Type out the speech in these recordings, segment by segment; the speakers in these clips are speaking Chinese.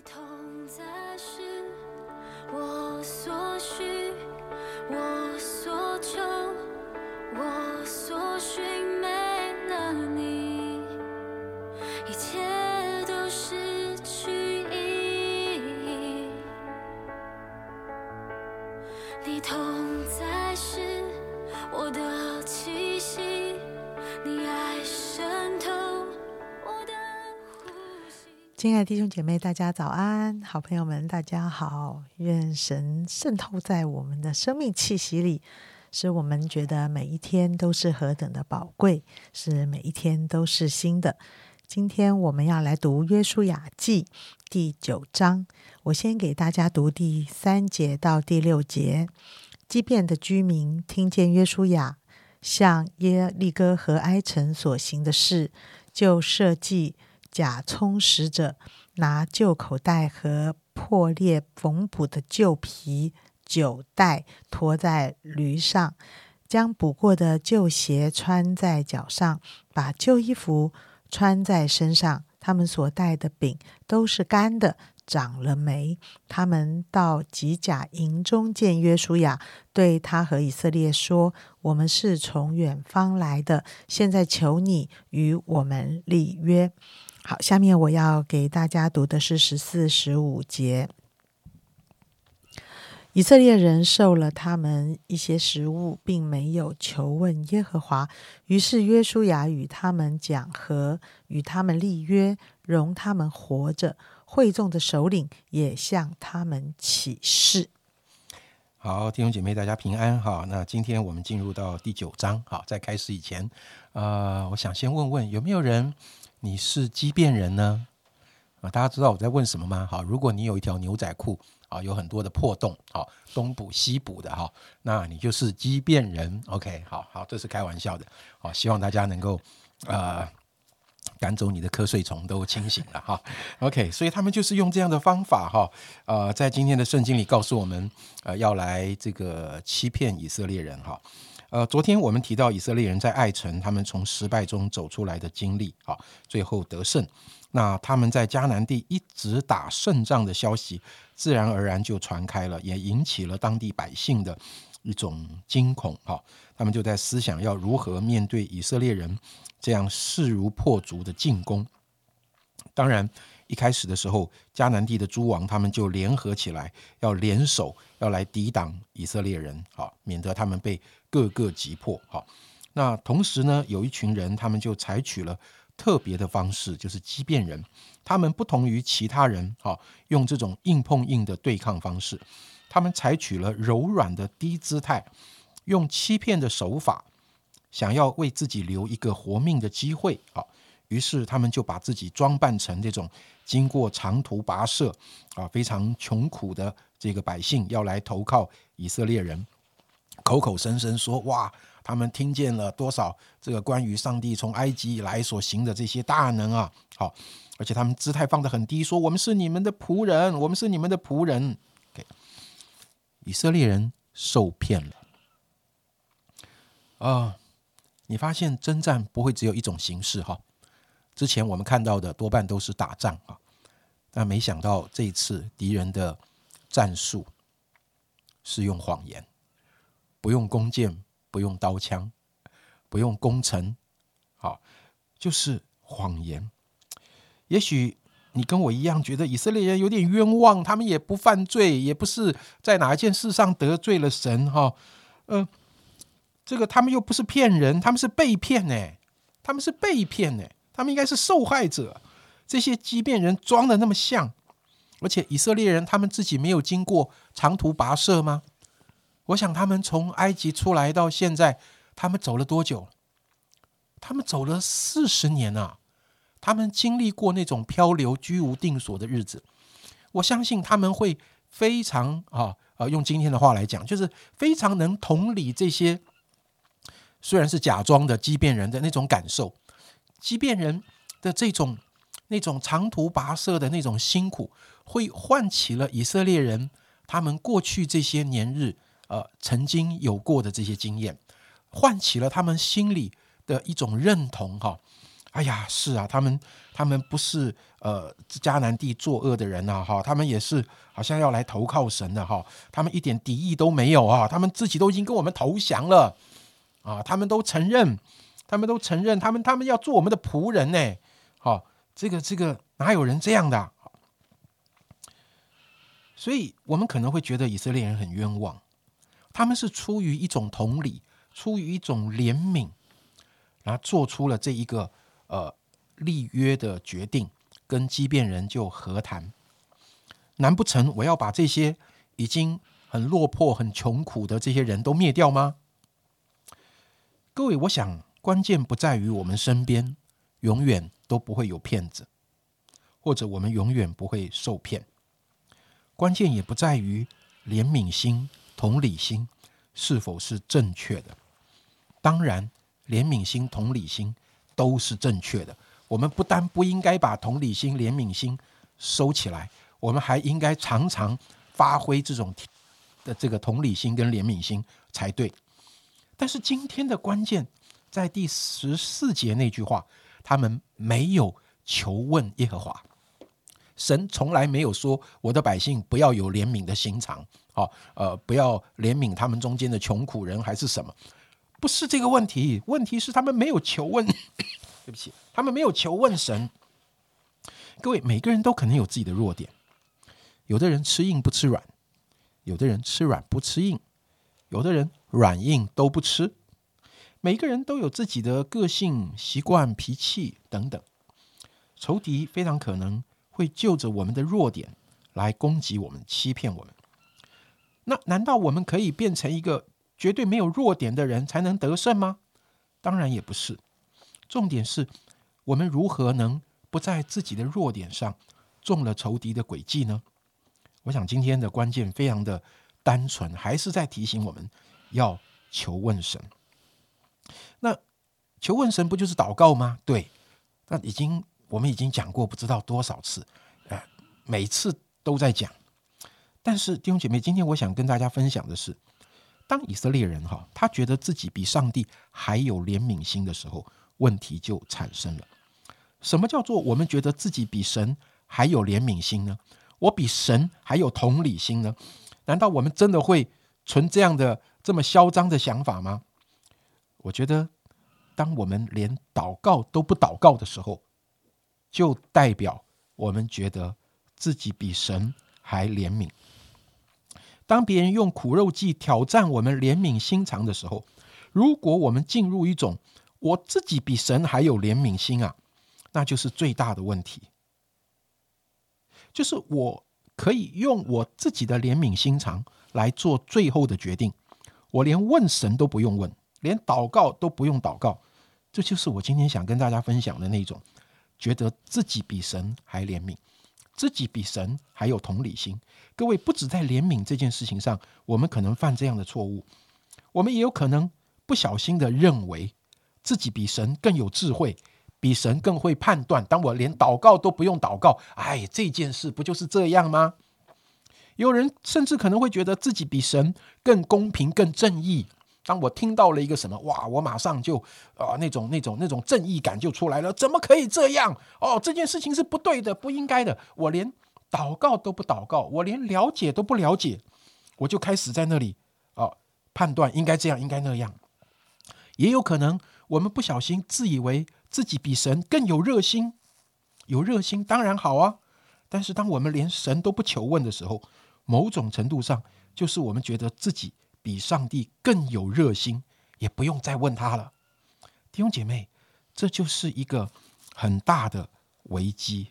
你同在是我所需，亲爱的弟兄姐妹，大家早安！好朋友们，大家好！愿神渗透在我们的生命气息里，使我们觉得每一天都是何等的宝贵，是每一天都是新的。今天我们要来读《约书亚记》第九章，我先给大家读第三节到第六节。基遍的居民听见约书亚向耶利哥和埃城所行的事，就设计假充实者，拿旧口袋和破裂缝补的旧皮酒袋驮在驴上，将补过的旧鞋穿在脚上，把旧衣服穿在身上。他们所带的饼都是干的，长了霉。他们到吉甲营中见约书亚，对他和以色列说：“我们是从远方来的，现在求你与我们立约。”好，下面我要给大家读的是十四、十五节。以色列人受了他们一些食物，并没有求问耶和华。于是约书亚与他们讲和，与他们立约，容他们活着。会众的首领也向他们起誓。好，弟兄姐妹，大家平安哈。那今天我们进入到第九章，好，在开始以前，呃，我想先问问有没有人你是畸变人呢？啊，大家知道我在问什么吗？好，如果你有一条牛仔裤啊，有很多的破洞，好，东补西补的哈，那你就是畸变人。OK，好好，这是开玩笑的，好，希望大家能够呃赶走你的瞌睡虫都清醒了哈。OK，所以他们就是用这样的方法哈，呃，在今天的圣经里告诉我们，呃，要来这个欺骗以色列人哈。呃，昨天我们提到以色列人在爱城，他们从失败中走出来的经历，啊，最后得胜。那他们在迦南地一直打胜仗的消息，自然而然就传开了，也引起了当地百姓的一种惊恐。哈，他们就在思想要如何面对以色列人这样势如破竹的进攻。当然，一开始的时候，迦南地的诸王他们就联合起来，要联手要来抵挡以色列人，好，免得他们被各个击破。好，那同时呢，有一群人，他们就采取了特别的方式，就是畸变人。他们不同于其他人，好，用这种硬碰硬的对抗方式，他们采取了柔软的低姿态，用欺骗的手法，想要为自己留一个活命的机会。啊。于是他们就把自己装扮成这种经过长途跋涉啊，非常穷苦的这个百姓，要来投靠以色列人，口口声声说哇，他们听见了多少这个关于上帝从埃及以来所行的这些大能啊，好，而且他们姿态放得很低，说我们是你们的仆人，我们是你们的仆人。给以色列人受骗了啊！你发现征战不会只有一种形式哈。之前我们看到的多半都是打仗啊，但没想到这一次敌人的战术是用谎言，不用弓箭，不用刀枪，不用攻城，好，就是谎言。也许你跟我一样觉得以色列人有点冤枉，他们也不犯罪，也不是在哪一件事上得罪了神哈，呃，这个他们又不是骗人，他们是被骗呢，他们是被骗呢。他们应该是受害者，这些畸变人装的那么像，而且以色列人他们自己没有经过长途跋涉吗？我想他们从埃及出来到现在，他们走了多久？他们走了四十年啊！他们经历过那种漂流、居无定所的日子。我相信他们会非常啊啊，用今天的话来讲，就是非常能同理这些虽然是假装的畸变人的那种感受。畸变人的这种那种长途跋涉的那种辛苦，会唤起了以色列人他们过去这些年日呃曾经有过的这些经验，唤起了他们心里的一种认同哈，哎呀，是啊，他们他们不是呃迦南地作恶的人呐，哈，他们也是好像要来投靠神的哈，他们一点敌意都没有啊，他们自己都已经跟我们投降了。啊，他们都承认，他们都承认，他们他们要做我们的仆人呢，好，这个这个哪有人这样的？所以我们可能会觉得以色列人很冤枉，他们是出于一种同理，出于一种怜悯，然后做出了这一个。呃，立约的决定跟畸变人就和谈，难不成我要把这些已经很落魄、很穷苦的这些人都灭掉吗？各位，我想关键不在于我们身边永远都不会有骗子，或者我们永远不会受骗，关键也不在于怜悯心、同理心是否是正确的。当然，怜悯心、同理心。都是正确的。我们不但不应该把同理心、怜悯心收起来，我们还应该常常发挥这种的这个同理心跟怜悯心才对。但是今天的关键在第十四节那句话：他们没有求问耶和华，神从来没有说我的百姓不要有怜悯的心肠，好，呃，不要怜悯他们中间的穷苦人还是什么。不是这个问题，问题是他们没有求问。对不起，他们没有求问神。各位，每个人都可能有自己的弱点。有的人吃硬不吃软，有的人吃软不吃硬，有的人软硬都不吃。每个人都有自己的个性、习惯、脾气等等。仇敌非常可能会就着我们的弱点来攻击我们、欺骗我们。那难道我们可以变成一个？绝对没有弱点的人才能得胜吗？当然也不是。重点是我们如何能不在自己的弱点上中了仇敌的诡计呢？我想今天的关键非常的单纯，还是在提醒我们要求问神。那求问神不就是祷告吗？对，那已经我们已经讲过不知道多少次，呃，每次都在讲。但是弟兄姐妹，今天我想跟大家分享的是。当以色列人哈，他觉得自己比上帝还有怜悯心的时候，问题就产生了。什么叫做我们觉得自己比神还有怜悯心呢？我比神还有同理心呢？难道我们真的会存这样的这么嚣张的想法吗？我觉得，当我们连祷告都不祷告的时候，就代表我们觉得自己比神还怜悯。当别人用苦肉计挑战我们怜悯心肠的时候，如果我们进入一种我自己比神还有怜悯心啊，那就是最大的问题。就是我可以用我自己的怜悯心肠来做最后的决定，我连问神都不用问，连祷告都不用祷告。这就是我今天想跟大家分享的那种，觉得自己比神还怜悯。自己比神还有同理心，各位不止在怜悯这件事情上，我们可能犯这样的错误，我们也有可能不小心的认为自己比神更有智慧，比神更会判断。当我连祷告都不用祷告，哎，这件事不就是这样吗？有人甚至可能会觉得自己比神更公平、更正义。当我听到了一个什么哇，我马上就啊那种那种那种正义感就出来了，怎么可以这样？哦，这件事情是不对的，不应该的。我连祷告都不祷告，我连了解都不了解，我就开始在那里啊判断应该这样，应该那样。也有可能我们不小心自以为自己比神更有热心，有热心当然好啊。但是当我们连神都不求问的时候，某种程度上就是我们觉得自己。比上帝更有热心，也不用再问他了。弟兄姐妹，这就是一个很大的危机。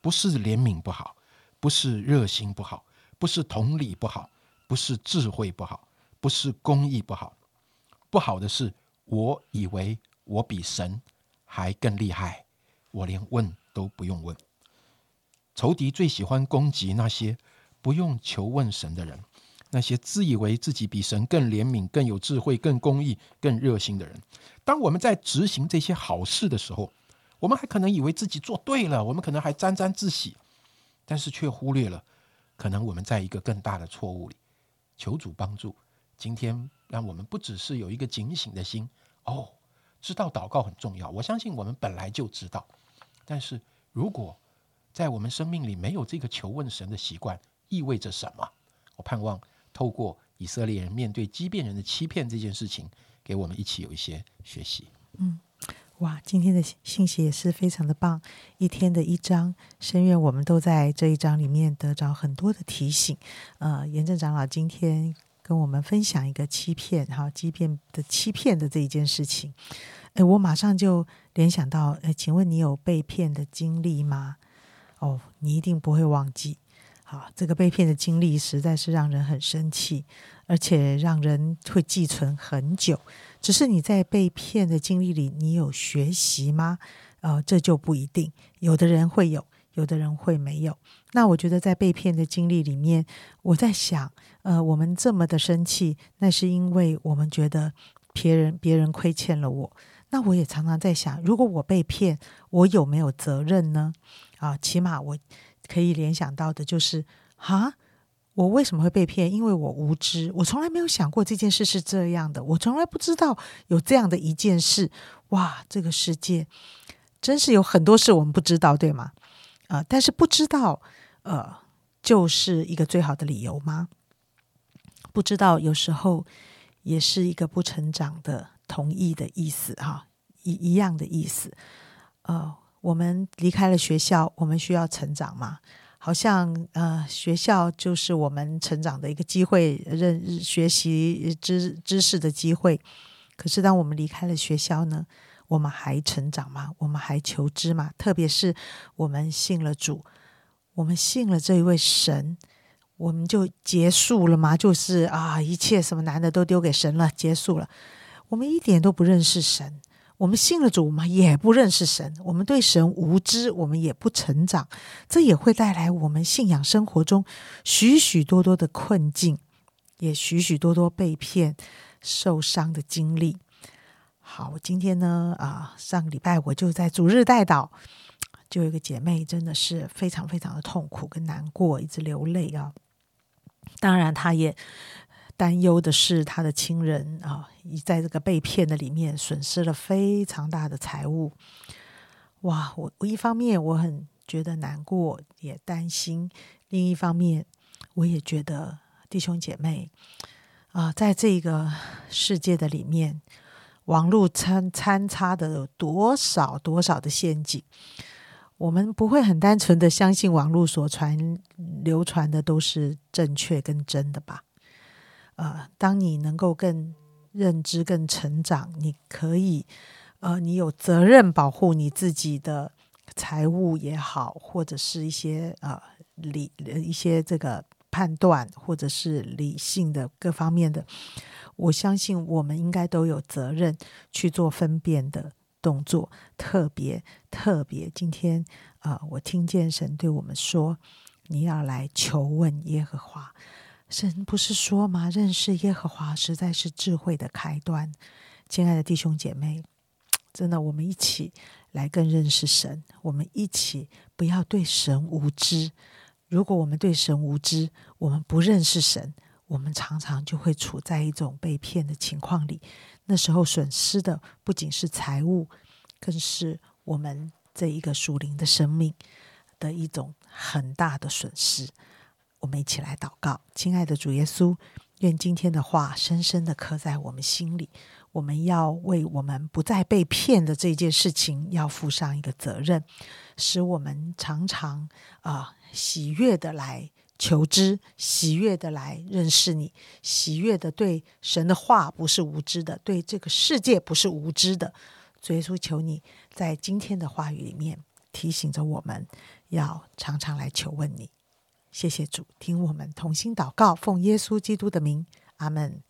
不是怜悯不好，不是热心不好，不是同理不好，不是智慧不好，不是公义不好。不好的是，我以为我比神还更厉害，我连问都不用问。仇敌最喜欢攻击那些不用求问神的人。那些自以为自己比神更怜悯、更有智慧、更公义、更热心的人，当我们在执行这些好事的时候，我们还可能以为自己做对了，我们可能还沾沾自喜，但是却忽略了，可能我们在一个更大的错误里。求主帮助，今天让我们不只是有一个警醒的心，哦，知道祷告很重要，我相信我们本来就知道。但是如果在我们生命里没有这个求问神的习惯，意味着什么？我盼望透过以色列人面对畸变人的欺骗这件事情，给我们一起有一些学习。嗯哇，今天的信息也是非常的棒，一天的一章，深愿我们都在这一章里面得着很多的提醒。呃，严正长老今天跟我们分享一个欺骗，哈，欺骗的欺骗的这一件事情。哎，我马上就联想到，哎，请问你有被骗的经历吗？哦，你一定不会忘记。好，这个被骗的经历实在是让人很生气，而且让人会寄存很久。只是你在被骗的经历里，你有学习吗？呃，这就不一定。有的人会有，有的人会没有。那我觉得在被骗的经历里面，我在想，呃，我们这么的生气，那是因为我们觉得别人别人亏欠了我。那我也常常在想，如果我被骗，我有没有责任呢？啊，起码我可以联想到的就是，哈。我为什么会被骗？因为我无知，我从来没有想过这件事是这样的，我从来不知道有这样的一件事。哇，这个世界真是有很多事我们不知道，对吗？啊，但是不知道，呃，就是一个最好的理由吗？不知道有时候也是一个不成长的同意的意思，哈，一一样的意思。呃，我们离开了学校，我们需要成长吗？好像呃，学校就是我们成长的一个机会，认学习知知识的机会。可是当我们离开了学校呢，我们还成长吗？我们还求知吗？特别是我们信了主，我们信了这一位神，我们就结束了吗？就是啊，一切什么难的都丢给神了，结束了。我们一点都不认识神。我们信了主嘛，也不认识神，我们对神无知，我们也不成长，这也会带来我们信仰生活中许许多多的困境，也许许多多被骗、受伤的经历。好，我今天呢，啊，上个礼拜我就在主日带祷，就有一个姐妹真的是非常非常的痛苦跟难过，一直流泪啊。当然，她也。担忧的是，她的亲人啊，在这个被骗的里面损失了非常大的财物。哇，我我一方面我很觉得难过，也担心；另一方面，我也觉得弟兄姐妹啊，在这个世界的里面，网络参参差的有多少多少的陷阱，我们不会很单纯的相信网络所传流传的都是正确跟真的吧？呃，当你能够更认知、更成长，你可以，呃，你有责任保护你自己的财务也好，或者是一些呃理一些这个判断，或者是理性的各方面的，我相信我们应该都有责任去做分辨的动作。特别特别，今天啊，我听见神对我们说：“你要来求问耶和华。”神不是说吗？认识耶和华实在是智慧的开端。亲爱的弟兄姐妹，真的，我们一起来更认识神。我们一起不要对神无知。如果我们对神无知，我们不认识神，我们常常就会处在一种被骗的情况里。那时候损失的不仅是财物，更是我们这一个属灵的生命的一种很大的损失。我们一起来祷告，亲爱的主耶稣，愿今天的话深深的刻在我们心里。我们要为我们不再被骗的这件事情，要负上一个责任，使我们常常啊喜悦的来求知，喜悦的来认识你，喜悦的对神的话不是无知的，对这个世界不是无知的。主耶稣，求你在今天的话语里面提醒着我们，要常常来求问你。谢谢主，听我们同心祷告，奉耶稣基督的名，阿门。